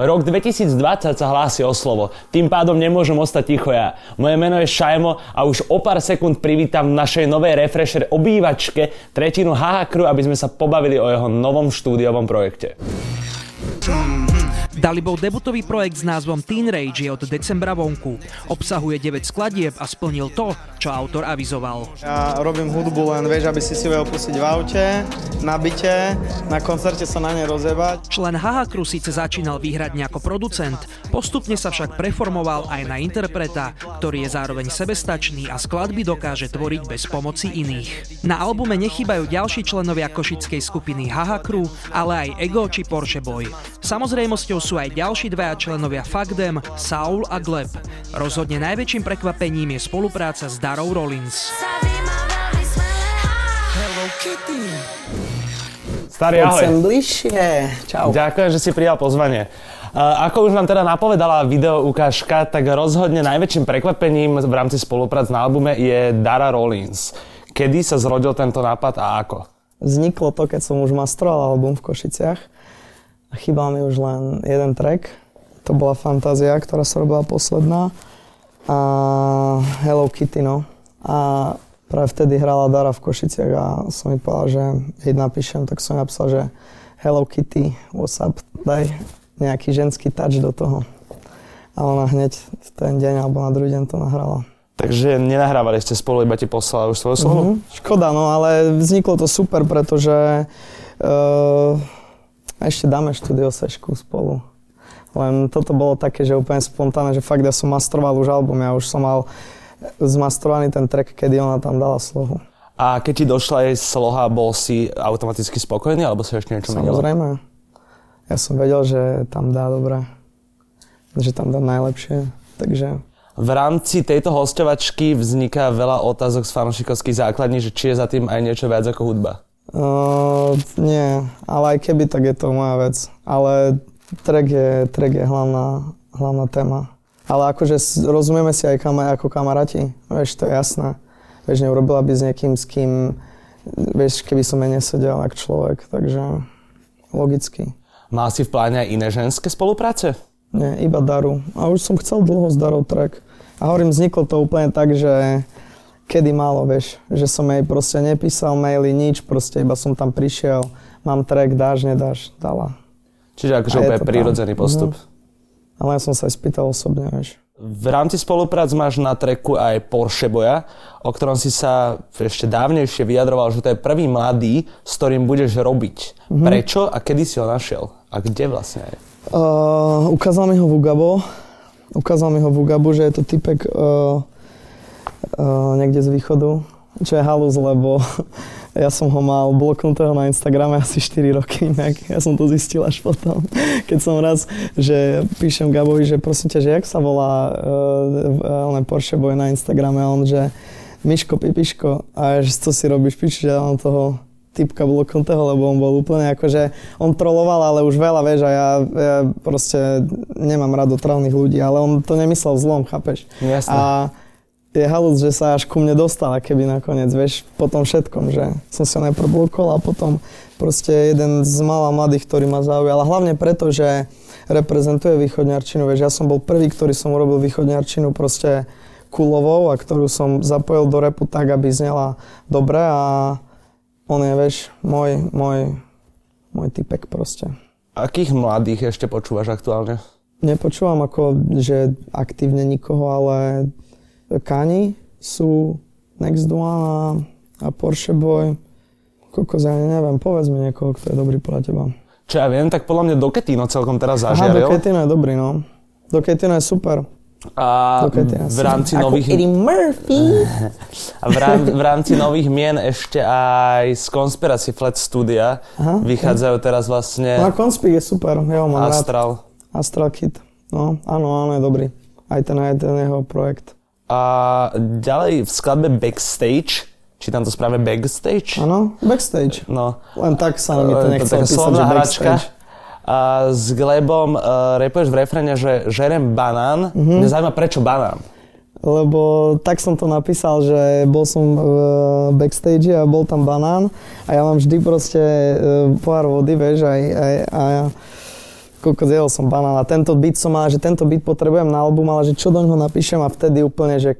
Rok 2020 sa hlási o slovo. Tým pádom nemôžem ostať ticho ja. Moje meno je Šajmo a už o pár sekúnd privítam v našej novej refresher obývačke tretinu Haha Crew, aby sme sa pobavili o jeho novom štúdiovom projekte. Dalibov debutový projekt s názvom Teen Rage je od decembra vonku. Obsahuje 9 skladieb a splnil to, čo autor avizoval. Ja robím hudbu len, vieš, aby si si vedel pustiť v aute, na byte, na koncerte sa na ne rozebať. Člen Haha Crew síce začínal výhradne ako producent, postupne sa však preformoval aj na interpreta, ktorý je zároveň sebestačný a skladby dokáže tvoriť bez pomoci iných. Na albume nechýbajú ďalší členovia košickej skupiny Haha Crew, ale aj Ego či Porsche Boy. Samozrejmosťou sú aj ďalší dvaja členovia Fakdem, Saul a Gleb. Rozhodne najväčším prekvapením je spolupráca s Darou Rollins. Starý, ahoj. sem bližšie. Čau. Ďakujem, že si prijal pozvanie. Ako už nám teda napovedala video ukážka, tak rozhodne najväčším prekvapením v rámci spoluprác na albume je Dara Rollins. Kedy sa zrodil tento nápad a ako? Vzniklo to, keď som už mastroval album v Košiciach. Chýbal mi už len jeden track. To bola Fantázia, ktorá sa robila posledná. A Hello Kitty, no. A práve vtedy hrala Dara v Košiciach a som mi povedal, že jej napíšem, tak som napísal, že Hello Kitty, what's up, daj nejaký ženský touch do toho. A ona hneď v ten deň alebo na druhý deň to nahrala. Takže nenahrávali ste spolu, iba ti poslala už svoju slovo? Mhm. Škoda, no ale vzniklo to super, pretože uh, ešte dáme štúdio sešku spolu. Len toto bolo také, že úplne spontánne, že fakt ja som mastroval už album, ja už som mal zmastrovaný ten track, kedy ona tam dala slohu. A keď ti došla jej sloha, bol si automaticky spokojný, alebo si ešte niečo menilo? Samozrejme. Ja som vedel, že tam dá dobré. Že tam dá najlepšie. Takže V rámci tejto hostovačky vzniká veľa otázok z fanúšikovských základní, že či je za tým aj niečo viac ako hudba. Uh, nie, ale aj keby, tak je to moja vec. Ale track je, track je hlavná, hlavná téma. Ale akože rozumieme si aj kama, ako kamaráti, vieš, to je jasné. Vieš, neurobila by s niekým, s kým, vieš, keby som ja nesedel ako človek, takže logicky. Mal si v pláne aj iné ženské spolupráce? Nie, iba daru. A už som chcel dlho s darou track. A hovorím, vzniklo to úplne tak, že kedy málo, vieš, že som jej proste nepísal maily, nič, proste iba som tam prišiel, mám track, dáš, nedáš, dala. Čiže akože úplne to tam. prírodzený postup. Mhm. Ale ja som sa aj spýtal osobne, vieš. V rámci spoluprác máš na treku aj Porsche Boja, o ktorom si sa ešte dávnejšie vyjadroval, že to je prvý mladý, s ktorým budeš robiť. Mhm. Prečo a kedy si ho našiel? A kde vlastne je? Uh, ukázal mi ho Vugabo, ukázal mi ho Vugabo, že je to typek uh, niekde z východu, čo je halus, lebo ja som ho mal bloknutého na Instagrame asi 4 roky inak. Ja som to zistil až potom, keď som raz, že píšem Gabovi, že prosím ťa, že jak sa volá uh, len Porsche Boy na Instagrame on, že Miško, Pipiško a že to si robíš piči, že mám toho typka bloknutého, lebo on bol úplne akože, on troloval, ale už veľa, vieš, a ja, ja proste nemám rád otrávnych ľudí, ale on to nemyslel v zlom, chápeš? Jasné. A je halus, že sa až ku mne dostal, keby nakoniec, vieš, po tom všetkom, že som sa najprv blokol a potom proste jeden z malá mladých, ktorý ma zaujal. A hlavne preto, že reprezentuje východňarčinu, vieš, ja som bol prvý, ktorý som urobil východňarčinu proste kulovou a ktorú som zapojil do repu tak, aby znela dobre a on je, vieš, môj, môj, môj typek proste. Akých mladých ešte počúvaš aktuálne? Nepočúvam ako, že aktívne nikoho, ale Kani sú Next One a, a Porsche Boy. Kokos, ja neviem, povedz mi niekoho, kto je dobrý podľa teba. Čo ja viem, tak podľa mňa Doketino celkom teraz Aha, zažiaril. Doketino je dobrý, no. Doketino je super. A Doketino v super. rámci Ako nových... Eddie Murphy. A v, rám, v rámci nových mien ešte aj z Conspiracy Flat Studia Aha, vychádzajú teraz vlastne No a Conspik je super, ja ho mám rád. Astral. Astral Kid. No, áno, áno, je dobrý. Aj ten, aj ten jeho projekt. A ďalej v skladbe Backstage čítam to správne, backstage? Áno, backstage. No. Len tak sa mi to nechcel písať, slovná že hračka. A s Glebom uh, repuješ v refrene, že žerem banán. Mhm. Mm-hmm. Mňa zaujíma, prečo banán? Lebo tak som to napísal, že bol som v backstage a bol tam banán a ja mám vždy proste e, pohár vody, vieš, aj, aj, a koľko zjedol som banán a tento beat som mal, že tento beat potrebujem na album, ale že čo do ňoho napíšem a vtedy úplne, že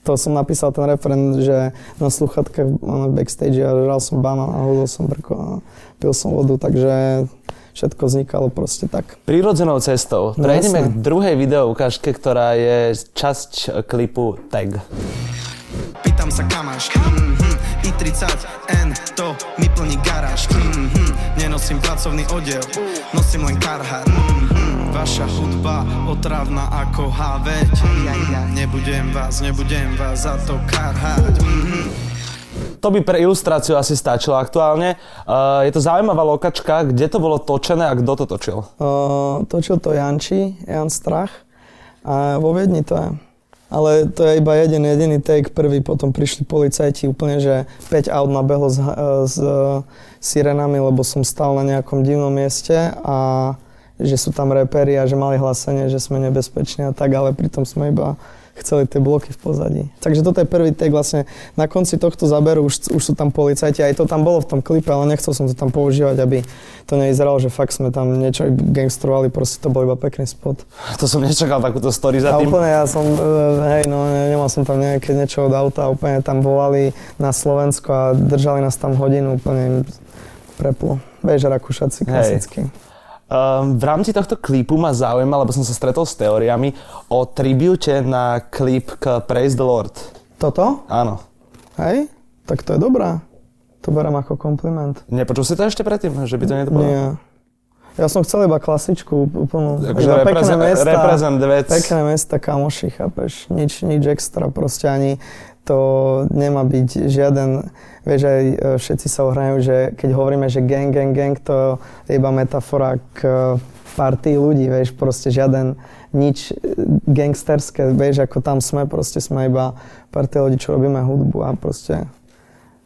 to som napísal ten referent, že na sluchatkách máme backstage a žral som banán a hodil som brko a pil som vodu, takže všetko vznikalo proste tak. Prirodzenou cestou. No, Prejdeme jasné. k druhej video ukážke, ktorá je časť klipu Tag. Pýtam sa kam až mm-hmm. I30N to mi plní garáž mm-hmm. Nenosím pracovný odev Nosím len karhar mm-hmm. Vaša hudba otravná ako haveť mm-hmm. Nebudem vás, nebudem vás za to karhať mm-hmm. To by pre ilustráciu asi stačilo aktuálne. Uh, je to zaujímavá lokačka, kde to bolo točené a kto to točil? Uh, točil to Janči, Jan Strach a vo Viedni to je. Ale to je iba jeden jediný take, prvý potom prišli policajti úplne, že 5 aut nabehlo s, s sirenami, lebo som stal na nejakom divnom mieste a že sú tam repery a že mali hlásenie, že sme nebezpeční a tak, ale pritom sme iba chceli tie bloky v pozadí. Takže toto je prvý take vlastne. Na konci tohto záberu už, už sú tam policajti, aj to tam bolo v tom klipe, ale nechcel som to tam používať, aby to nevyzeralo, že fakt sme tam niečo gangstrovali, proste to bol iba pekný spot. To som nečakal takúto story za A tým. úplne ja som, e, hej, no ne- nemal som tam nejaké niečo od auta, úplne tam volali na Slovensko a držali nás tam hodinu, úplne im preplo. Vieš, Rakúšaci, klasicky. Um, v rámci tohto klipu ma zaujíma, lebo som sa stretol s teóriami o tribute na klip k Praise the Lord. Toto? Áno. Hej? Tak to je dobré. To berem ako kompliment. Nepočul si to ešte predtým, že by to povedal? Nie. Ja som chcel iba klasičku úplnú. Iba reprezent, reprezent vec. Pekné mesta, kamoši, chápeš? Nič, nič extra, proste ani to nemá byť žiaden, vieš, aj e, všetci sa ohrajú, že keď hovoríme, že gang, gang, gang, to je iba metafora k e, partii ľudí, vieš, proste žiaden nič e, gangsterské, vieš, ako tam sme, proste sme iba partia ľudí, čo robíme hudbu a proste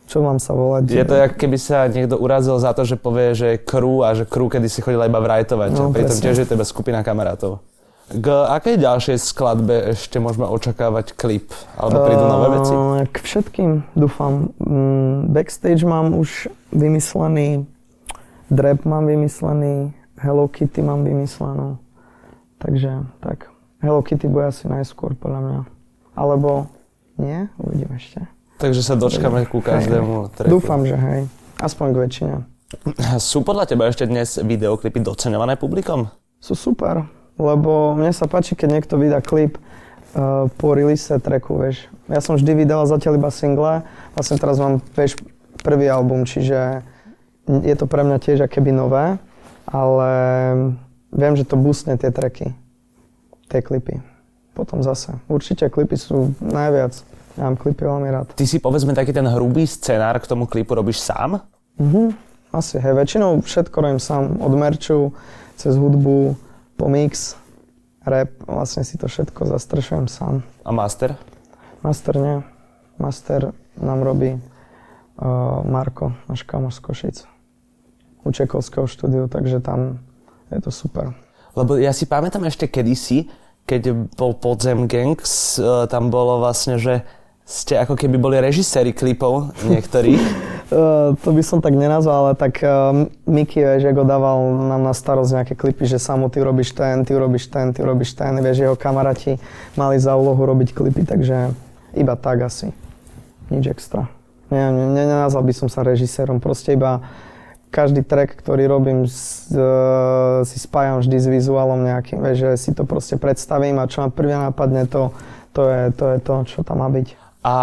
čo mám sa volať? Je to, jak keby sa niekto urazil za to, že povie, že crew a že crew kedy si chodila iba vrajtovať. No, pritom tiež je tebe skupina kamarátov. K akej ďalšej skladbe ešte môžeme očakávať klip? Alebo prídu nové veci? Uh, K všetkým dúfam. Mm, Backstage mám už vymyslený, Drap mám vymyslený, Hello Kitty mám vymyslenú. Takže tak. Hello Kitty bude asi najskôr podľa mňa. Alebo nie? Uvidím ešte. Takže sa dočkame ku každému tracku. Dúfam, že hej. Aspoň k väčšine. Sú podľa teba ešte dnes videoklipy doceňované publikom? Sú super, lebo mne sa páči, keď niekto vydá klip uh, po release tracku, vieš. Ja som vždy vydal zatiaľ iba single, vlastne teraz mám, vieš, prvý album, čiže je to pre mňa tiež akéby nové, ale viem, že to boostne tie tracky, tie klipy. Potom zase. Určite klipy sú najviac. Ja mám klipy veľmi rád. Ty si povedzme taký ten hrubý scenár k tomu klipu robíš sám? Mhm, asi, hej, väčšinou všetko robím sám, od merču, cez hudbu, po mix, rap, vlastne si to všetko zastrešujem sám. A master? Master nie, master nám robí uh, Marko, náš kamoš z Košic, u Čekovského štúdiu, takže tam je to super. Lebo ja si pamätám ešte kedysi, keď bol Podzem Gangs, e, tam bolo vlastne, že ste ako keby boli režiséri klipov niektorých. Uh, to by som tak nenazval, ale tak uh, Miky, vieš, ako dával nám na starosť nejaké klipy, že samo ty robíš ten, ty robíš ten, ty robíš ten, vieš, jeho kamaráti mali za úlohu robiť klipy, takže iba tak asi. Nič extra. Nie, ne, ne, nenazval by som sa režisérom, proste iba každý track, ktorý robím, uh, si spájam vždy s vizuálom nejakým, vieš, že si to proste predstavím a čo ma prvé nápadne, to, to, je, to je to, čo tam má byť. A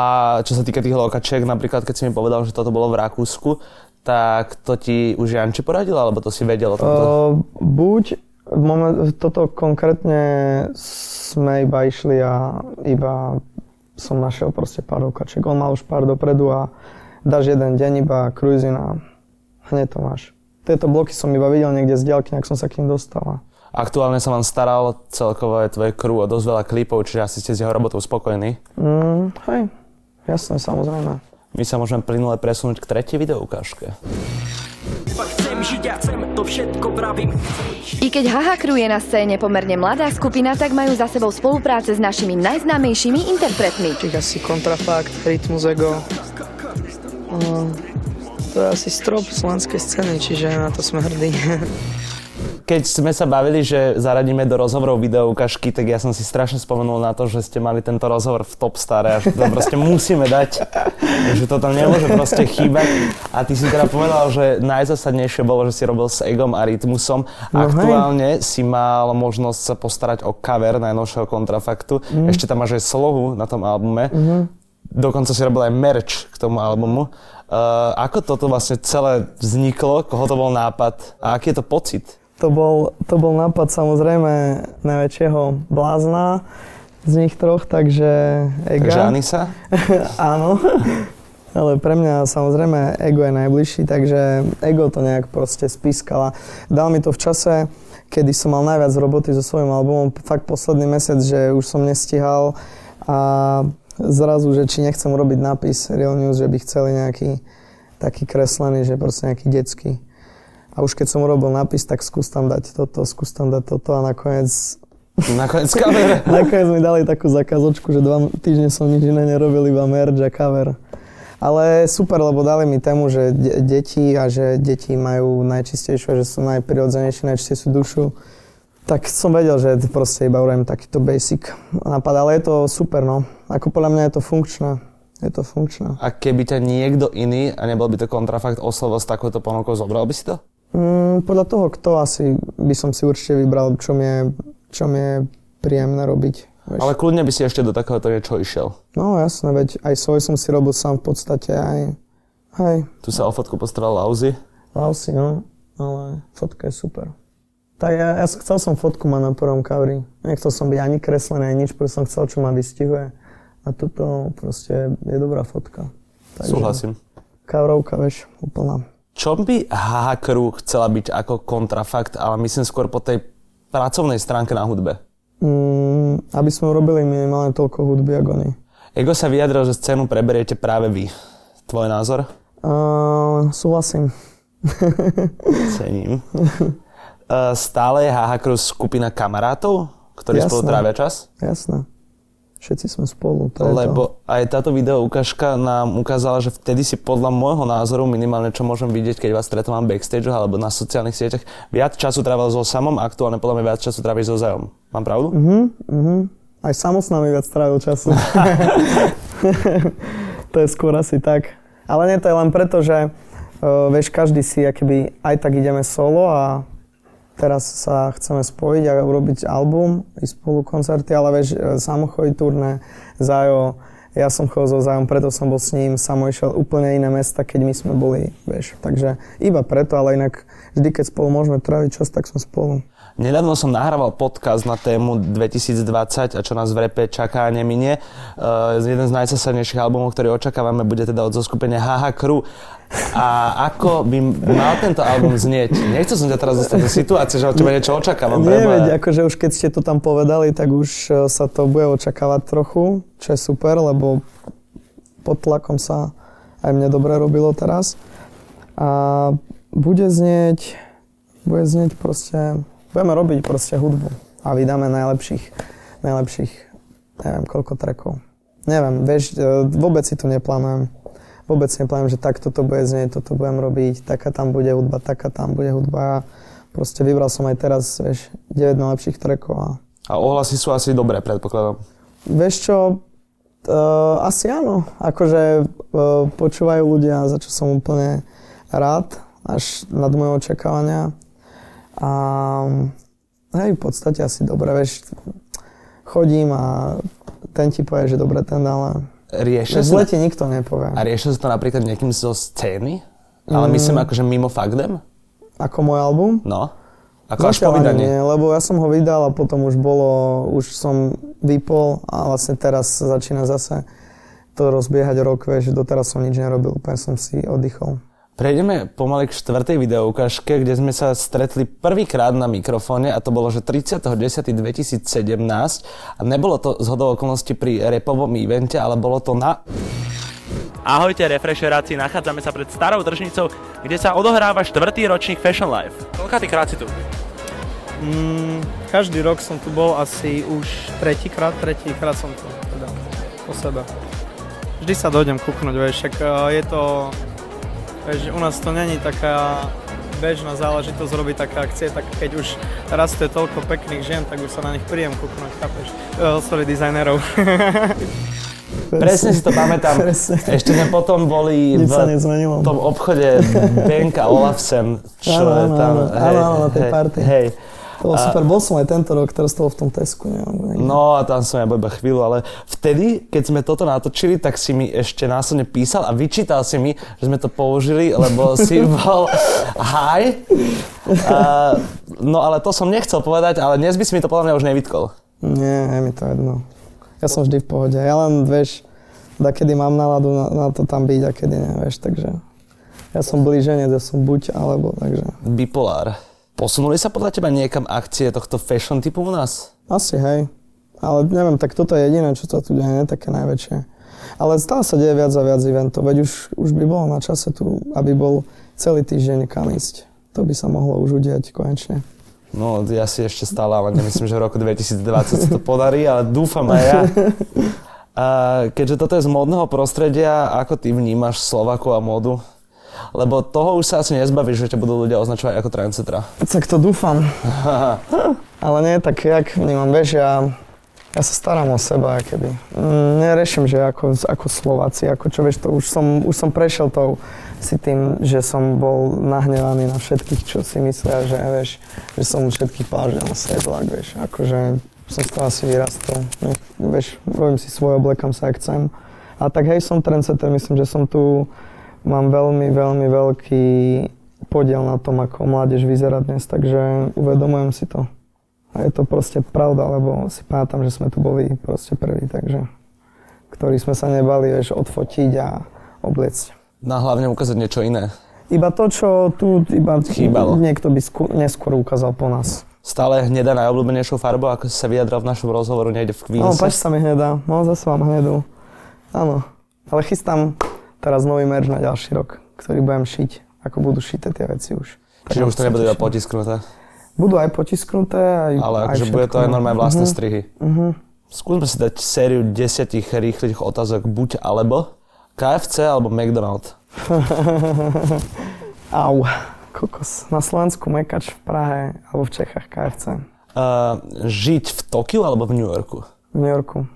čo sa týka tých lokačiek, napríklad keď si mi povedal, že toto bolo v Rakúsku, tak to ti už Janči poradil, alebo to si vedel o tomto? Uh, buď moment, toto konkrétne sme iba išli a iba som našiel proste pár okaček. On mal už pár dopredu a dáš jeden deň iba cruising a hneď to máš. Tieto bloky som iba videl niekde z diaľky, ak som sa k ním dostal. Aktuálne sa vám staral celkovo je tvoje crew o dosť veľa klipov, čiže asi ste s jeho robotou spokojní. Mm, hej, jasné, samozrejme. My sa môžeme plynule presunúť k tretej videoukážke. I keď Haha Crew je na scéne pomerne mladá skupina, tak majú za sebou spolupráce s našimi najznámejšími interpretmi. Čiže asi kontrafakt, rytmus ego. Uh, to je asi strop slovenskej scény, čiže na to sme hrdí. Keď sme sa bavili, že zaradíme do rozhovorov videoukážky, tak ja som si strašne spomenul na to, že ste mali tento rozhovor v Top Stare a že to proste musíme dať, že to tam nemôže proste chýbať. A ty si teda povedal, že najzásadnejšie bolo, že si robil s Egom a Rytmusom. No Aktuálne si mal možnosť sa postarať o cover najnovšieho kontrafaktu. Mhm. Ešte tam máš aj slohu na tom albume. Dokonca si robil aj merch k tomu albumu. Uh, ako toto vlastne celé vzniklo? Koho to bol nápad? A aký je to pocit? To bol, to bol nápad samozrejme najväčšieho blázna z nich troch, takže Ega. Takže Anisa? Áno. Ale pre mňa samozrejme Ego je najbližší, takže Ego to nejak proste spískala. Dal mi to v čase, kedy som mal najviac roboty so svojím albumom, fakt posledný mesiac, že už som nestihal a zrazu, že či nechcem urobiť nápis Real News, že by chceli nejaký taký kreslený, že proste nejaký detský. A už keď som urobil nápis, tak skús tam dať toto, skús tam dať toto a nakoniec Nakoniec cover. Nakoniec mi dali takú zakazočku, že dva týždne som nič iné nerobil, iba merch a cover. Ale super, lebo dali mi tému, že de- deti a že deti majú najčistejšiu, že sú najprirodzenejšie, najčistejšiu dušu. Tak som vedel, že proste iba urobím takýto basic nápad, ale je to super, no. Ako podľa mňa je to funkčné. Je to funkčné. A keby ťa niekto iný, a nebol by to kontrafakt, oslovil s takouto ponukou, zobral by si to? Mm, podľa toho, kto asi by som si určite vybral, čo mi je, čo mi je príjemné robiť. Vieš. Ale kľudne by si ešte do takéhoto niečo išiel. No jasné, veď aj svoj som si robil sám v podstate, aj... Hej, Tu sa o fotku postaral Lauzy. Lausi, no, ale fotka je super. Tak ja, ja chcel som fotku mať na prvom kavri. Nechcel som byť ani kreslený, ani nič, pretože som chcel, čo ma vystihuje. A toto proste je dobrá fotka. Súhlasím. Kavrovka, vieš, úplná. Čo by Crew chcela byť ako kontrafakt, ale myslím skôr po tej pracovnej stránke na hudbe? Mm, aby sme urobili minimálne toľko hudby, ako oni. Ego sa vyjadril, že scénu preberiete práve vy. Tvoj názor? Uh, súhlasím. Cením. Uh, stále je HH Crew skupina kamarátov, ktorí Jasné. spolu trávia čas? Jasné. Všetci sme spolu. To je to. Lebo aj táto video ukážka nám ukázala, že vtedy si podľa môjho názoru, minimálne čo môžem vidieť, keď vás stretávam backstage alebo na sociálnych sieťach, viac času trávil so samom, aktuálne podľa mňa viac času tráviš so Zajom. Mám pravdu? Mhm, mhm. Aj samo s nami viac strávil času. to je skôr asi tak. Ale nie to je len preto, že uh, vieš, každý si akoby aj tak ideme solo a teraz sa chceme spojiť a urobiť album, ísť spolu koncerty, ale vieš, e, Samo chodí turné, Zajo, ja som chodil so Zajom, preto som bol s ním, Samo išiel úplne iné mesta, keď my sme boli, vieš. Takže iba preto, ale inak vždy, keď spolu môžeme tráviť čas, tak sme spolu. Nedávno som nahrával podcast na tému 2020 a čo nás v repe čaká a neminie. Uh, jeden z najzasadnejších albumov, ktorý očakávame, bude teda od zoskupenia HH Crew. A ako by mal tento album znieť? Nechcel som ťa teraz dostať do situácie, že od teba niečo očakávam. Nie, veď, akože už keď ste to tam povedali, tak už e, sa to bude očakávať trochu, čo je super, lebo pod tlakom sa aj mne dobre robilo teraz. A bude znieť, bude znieť proste, budeme robiť proste hudbu a vydáme najlepších, najlepších, neviem koľko trackov. Neviem, vieš, e, vôbec si to neplánujem. Vôbec neplánujem, že takto to bude znieť, toto budem robiť, taká tam bude hudba, taká tam bude hudba. Proste vybral som aj teraz, vieš, 9 najlepších trackov a A ohlasy sú asi dobré, predpokladám. Vieš čo, uh, asi áno. Akože uh, počúvajú ľudia, za čo som úplne rád, až nad moje očakávania. A hej, v podstate asi dobre, vieš, chodím a ten ti povie, že dobre ten, ale Riešil zle ti nikto nepovie. a riešil sa to napríklad niekým zo scény? Ale myslím akože mimo Fagdem? Ako môj album? No. Ako až po Zatiaľ ani vydaní. nie, lebo ja som ho vydal a potom už bolo, už som vypol a vlastne teraz začína zase to rozbiehať rok, vieš, doteraz som nič nerobil, úplne som si oddychol. Prejdeme pomaly k štvrtej videoukážke, kde sme sa stretli prvýkrát na mikrofóne a to bolo, že 30.10.2017 a nebolo to z hodou okolností pri repovom evente, ale bolo to na Ahojte refresheráci, nachádzame sa pred starou tržnicou, kde sa odohráva štvrtý ročník Fashion Life. Koľkátý krát si tu? Mm, každý rok som tu bol asi už tretíkrát, tretíkrát som tu teda po sebe. Vždy sa dojdem kúknuť, vieš, však uh, je to, vieš, u nás to není taká bežná záležitosť robiť také akcie, tak keď už rastie toľko pekných žien, tak už sa na nich príjem kúknuť, chápeš? Uh, sorry, dizajnerov. Presne si to pamätám. Presne. Ešte sme potom boli Nič v tom obchode Benka Olafsen, čo Áno, je áno, tam. áno. Áno, áno, na tej hej. Hej. To bolo super, bol som aj tento rok, teraz to bol v tom Tesku, neviem. No a tam som ja iba chvíľu, ale vtedy, keď sme toto natočili, tak si mi ešte následne písal a vyčítal si mi, že sme to použili, lebo si bol high. A, no ale to som nechcel povedať, ale dnes by si mi to podľa mňa už nevytkol. Nie, je mi to jedno. Ja som vždy v pohode. Ja len, vieš, da kedy mám náladu na, na to tam byť a kedy nie, vieš, takže ja som blíženec, ja som buď alebo, takže Bipolár. Posunuli sa podľa teba niekam akcie tohto fashion typu u nás? asi hej. Ale neviem, tak toto je jediné, čo sa tu deje, také najväčšie. Ale stále sa deje viac a viac eventov, veď už, už by bolo na čase tu, aby bol celý týždeň kam ísť. To by sa mohlo už udiať konečne. No, ja si ešte stále, ale nemyslím, že v roku 2020 sa to podarí, ale dúfam aj ja. A keďže toto je z módneho prostredia, ako ty vnímaš Slovaku a módu? Lebo toho už sa asi nezbavíš, že ťa budú ľudia označovať ako trendsetra. Tak to dúfam. Ale nie, tak jak vnímam, vieš, ja, ja sa starám o seba, keby. Mm, Neriešim, že ako, ako Slováci, ako čo vieš, to už som, už som prešiel tou si tým, že som bol nahnevaný na všetkých, čo si myslia, že vieš, že som všetkých pážil na sedlak, vieš, akože som z toho asi vyrastol. Nech, vieš, robím si svoje, oblekam sa, ak chcem. A tak hej, som trendsetter, myslím, že som tu, mám veľmi, veľmi veľký podiel na tom, ako mládež vyzerá dnes, takže uvedomujem si to. A je to proste pravda, lebo si pamätám, že sme tu boli proste prví, takže ktorí sme sa nebali, vieš, odfotiť a obliecť. No a hlavne ukázať niečo iné. Iba to, čo tu iba Chýbalo. niekto by skôr, neskôr ukázal po nás. Stále hnedá najobľúbenejšou farbou, ako sa vyjadral v našom rozhovoru, nejde v No, Queense. páči sa mi hnedá, no zase mám hnedu. Áno, ale chystám teraz nový merch na ďalší rok, ktorý budem šiť, ako budú šité tie veci už. Tak Čiže už to nebude iba potisknuté. Budú aj potisknuté, aj Ale akože bude to aj no. normálne vlastné Mhm. strihy. Mhm. Skúsme si dať sériu desiatich rýchlych otázok buď alebo. KFC alebo McDonald. Au, kokos. Na Slovensku Mekač v Prahe alebo v Čechách KFC. Uh, žiť v Tokiu alebo v New Yorku? V New Yorku.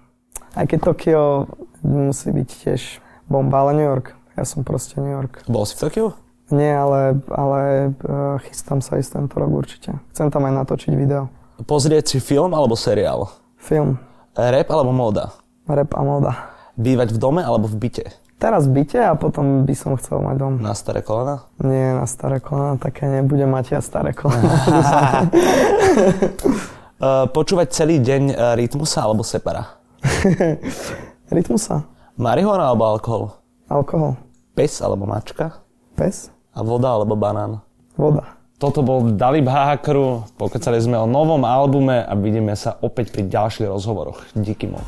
Aj keď Tokio musí byť tiež bomba, ale New York. Ja som proste New York. Bol si v Tokiu? Nie, ale, ale uh, chystám sa ísť tento rok určite. Chcem tam aj natočiť video. Pozrieť si film alebo seriál? Film, Rap alebo móda? rap a moda. Bývať v dome alebo v byte? Teraz v byte a potom by som chcel mať dom. Na staré kolena? Nie, na staré kolena, také nebudem mať ja staré kolena. Uh, počúvať celý deň uh, rytmusa alebo separa? Rytmusa, Marihuana alebo alkohol? alkohol, Pes alebo mačka? pes, A voda alebo banán? voda. Toto bol Dalib Hahakru, pokecali sme o novom albume a vidíme sa opäť pri ďalších rozhovoroch. Díky moc.